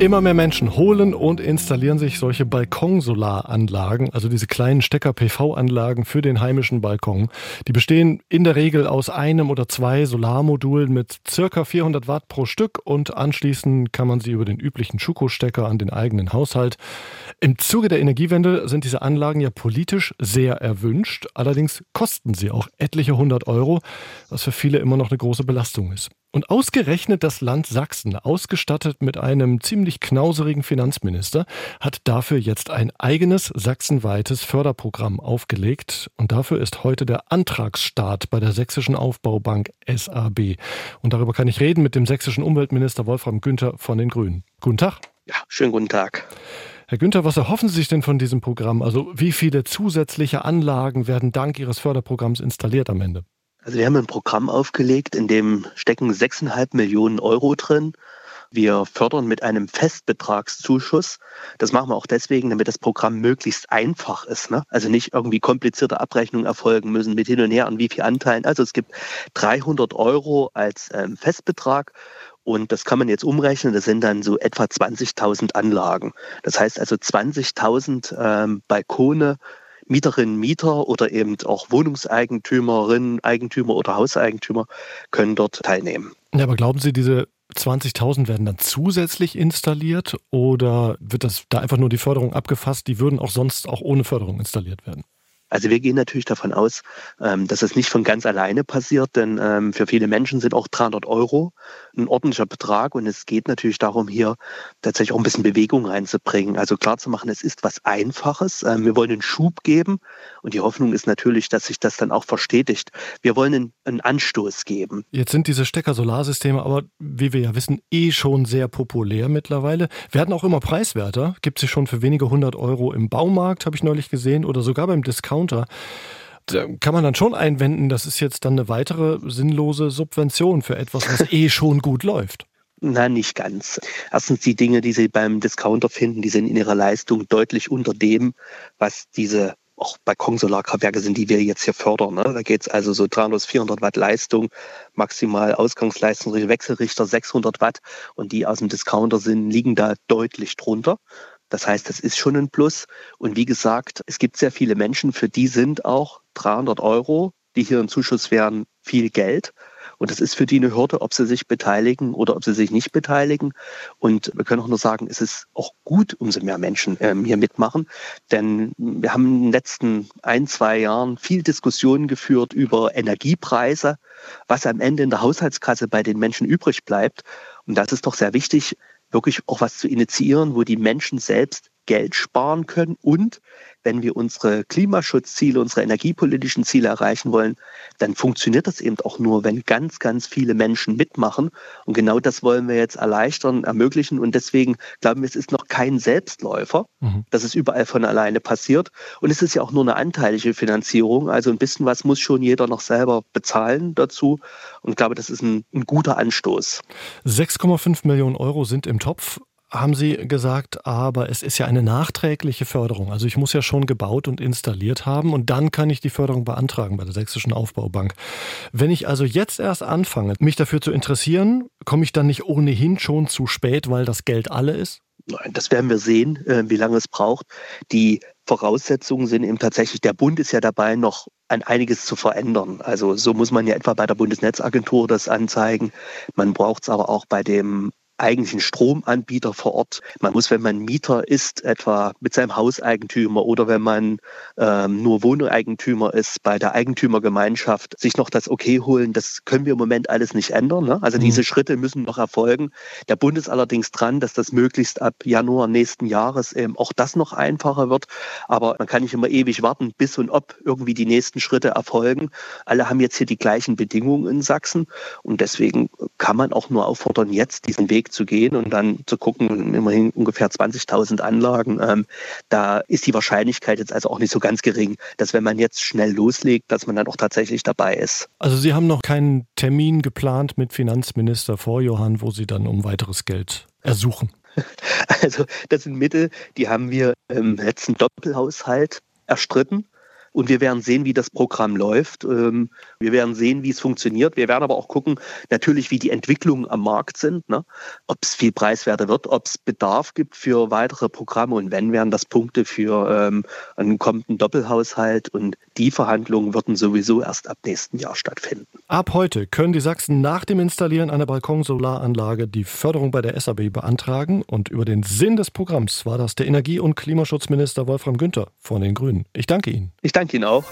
Immer mehr Menschen holen und installieren sich solche Balkonsolaranlagen, also diese kleinen Stecker-PV-Anlagen für den heimischen Balkon. Die bestehen in der Regel aus einem oder zwei Solarmodulen mit circa 400 Watt pro Stück und anschließend kann man sie über den üblichen Schuko-Stecker an den eigenen Haushalt. Im Zuge der Energiewende sind diese Anlagen ja politisch sehr erwünscht. Allerdings kosten sie auch etliche hundert Euro, was für viele immer noch eine große Belastung ist. Und ausgerechnet das Land Sachsen, ausgestattet mit einem ziemlich knauserigen Finanzminister, hat dafür jetzt ein eigenes sachsenweites Förderprogramm aufgelegt. Und dafür ist heute der Antragsstart bei der Sächsischen Aufbaubank SAB. Und darüber kann ich reden mit dem sächsischen Umweltminister Wolfram Günther von den Grünen. Guten Tag. Ja, schönen guten Tag. Herr Günther, was erhoffen Sie sich denn von diesem Programm? Also wie viele zusätzliche Anlagen werden dank Ihres Förderprogramms installiert am Ende? Also wir haben ein Programm aufgelegt, in dem stecken 6,5 Millionen Euro drin. Wir fördern mit einem Festbetragszuschuss. Das machen wir auch deswegen, damit das Programm möglichst einfach ist. Ne? Also nicht irgendwie komplizierte Abrechnungen erfolgen müssen mit hin und her an wie viel Anteilen. Also es gibt 300 Euro als ähm, Festbetrag und das kann man jetzt umrechnen. Das sind dann so etwa 20.000 Anlagen. Das heißt also 20.000 ähm, Balkone Mieterinnen, Mieter oder eben auch Wohnungseigentümerinnen, Eigentümer oder Hauseigentümer können dort teilnehmen. Ja, aber glauben Sie, diese 20.000 werden dann zusätzlich installiert oder wird das da einfach nur die Förderung abgefasst? Die würden auch sonst auch ohne Förderung installiert werden? Also wir gehen natürlich davon aus, ähm, dass es nicht von ganz alleine passiert, denn ähm, für viele Menschen sind auch 300 Euro ein ordentlicher Betrag und es geht natürlich darum, hier tatsächlich auch ein bisschen Bewegung reinzubringen. Also klar zu machen, es ist was Einfaches. Ähm, wir wollen einen Schub geben und die Hoffnung ist natürlich, dass sich das dann auch verstetigt. Wir wollen einen, Anstoß geben. Jetzt sind diese Stecker-Solarsysteme aber, wie wir ja wissen, eh schon sehr populär mittlerweile. Werden auch immer preiswerter. Gibt sie schon für wenige hundert Euro im Baumarkt, habe ich neulich gesehen, oder sogar beim Discounter da kann man dann schon einwenden, das ist jetzt dann eine weitere sinnlose Subvention für etwas, was eh schon gut läuft. Nein, nicht ganz. Erstens die Dinge, die Sie beim Discounter finden, die sind in ihrer Leistung deutlich unter dem, was diese auch Balkonsolarkraftwerke sind, die wir jetzt hier fördern. Ne? Da geht es also so 300 400 Watt Leistung, maximal Ausgangsleistung, Wechselrichter 600 Watt und die aus dem Discounter sind, liegen da deutlich drunter. Das heißt, das ist schon ein Plus. Und wie gesagt, es gibt sehr viele Menschen, für die sind auch 300 Euro, die hier ein Zuschuss wären, viel Geld. Und das ist für die eine Hürde, ob sie sich beteiligen oder ob sie sich nicht beteiligen. Und wir können auch nur sagen, es ist auch gut, umso mehr Menschen ähm, hier mitmachen. Denn wir haben in den letzten ein, zwei Jahren viel Diskussionen geführt über Energiepreise, was am Ende in der Haushaltskasse bei den Menschen übrig bleibt. Und das ist doch sehr wichtig, wirklich auch was zu initiieren, wo die Menschen selbst Geld sparen können und wenn wir unsere Klimaschutzziele, unsere energiepolitischen Ziele erreichen wollen, dann funktioniert das eben auch nur, wenn ganz, ganz viele Menschen mitmachen. Und genau das wollen wir jetzt erleichtern, ermöglichen. Und deswegen glauben wir, es ist noch kein Selbstläufer, mhm. dass es überall von alleine passiert. Und es ist ja auch nur eine anteilige Finanzierung. Also ein bisschen was muss schon jeder noch selber bezahlen dazu. Und ich glaube, das ist ein, ein guter Anstoß. 6,5 Millionen Euro sind im Topf haben Sie gesagt, aber es ist ja eine nachträgliche Förderung. Also ich muss ja schon gebaut und installiert haben und dann kann ich die Förderung beantragen bei der Sächsischen Aufbaubank. Wenn ich also jetzt erst anfange, mich dafür zu interessieren, komme ich dann nicht ohnehin schon zu spät, weil das Geld alle ist? Nein, das werden wir sehen, äh, wie lange es braucht. Die Voraussetzungen sind eben tatsächlich, der Bund ist ja dabei, noch an einiges zu verändern. Also so muss man ja etwa bei der Bundesnetzagentur das anzeigen. Man braucht es aber auch bei dem eigentlichen Stromanbieter vor Ort. Man muss, wenn man Mieter ist, etwa mit seinem Hauseigentümer oder wenn man ähm, nur Wohneigentümer ist, bei der Eigentümergemeinschaft sich noch das Okay holen. Das können wir im Moment alles nicht ändern. Ne? Also mhm. diese Schritte müssen noch erfolgen. Der Bund ist allerdings dran, dass das möglichst ab Januar nächsten Jahres eben auch das noch einfacher wird. Aber man kann nicht immer ewig warten, bis und ob irgendwie die nächsten Schritte erfolgen. Alle haben jetzt hier die gleichen Bedingungen in Sachsen und deswegen kann man auch nur auffordern, jetzt diesen Weg zu gehen und dann zu gucken, immerhin ungefähr 20.000 Anlagen, ähm, da ist die Wahrscheinlichkeit jetzt also auch nicht so ganz gering, dass wenn man jetzt schnell loslegt, dass man dann auch tatsächlich dabei ist. Also Sie haben noch keinen Termin geplant mit Finanzminister Vorjohann, wo Sie dann um weiteres Geld ersuchen? Also das sind Mittel, die haben wir im letzten Doppelhaushalt erstritten. Und wir werden sehen, wie das Programm läuft. Ähm, wir werden sehen, wie es funktioniert. Wir werden aber auch gucken, natürlich, wie die Entwicklungen am Markt sind, ne? ob es viel preiswerter wird, ob es Bedarf gibt für weitere Programme und wenn, wären das Punkte für ähm, einen kommenden Doppelhaushalt. Und die Verhandlungen würden sowieso erst ab nächsten Jahr stattfinden. Ab heute können die Sachsen nach dem Installieren einer Balkonsolaranlage die Förderung bei der SAB beantragen. Und über den Sinn des Programms war das der Energie- und Klimaschutzminister Wolfram Günther von den Grünen. Ich danke Ihnen. Ich danke Ihnen auch.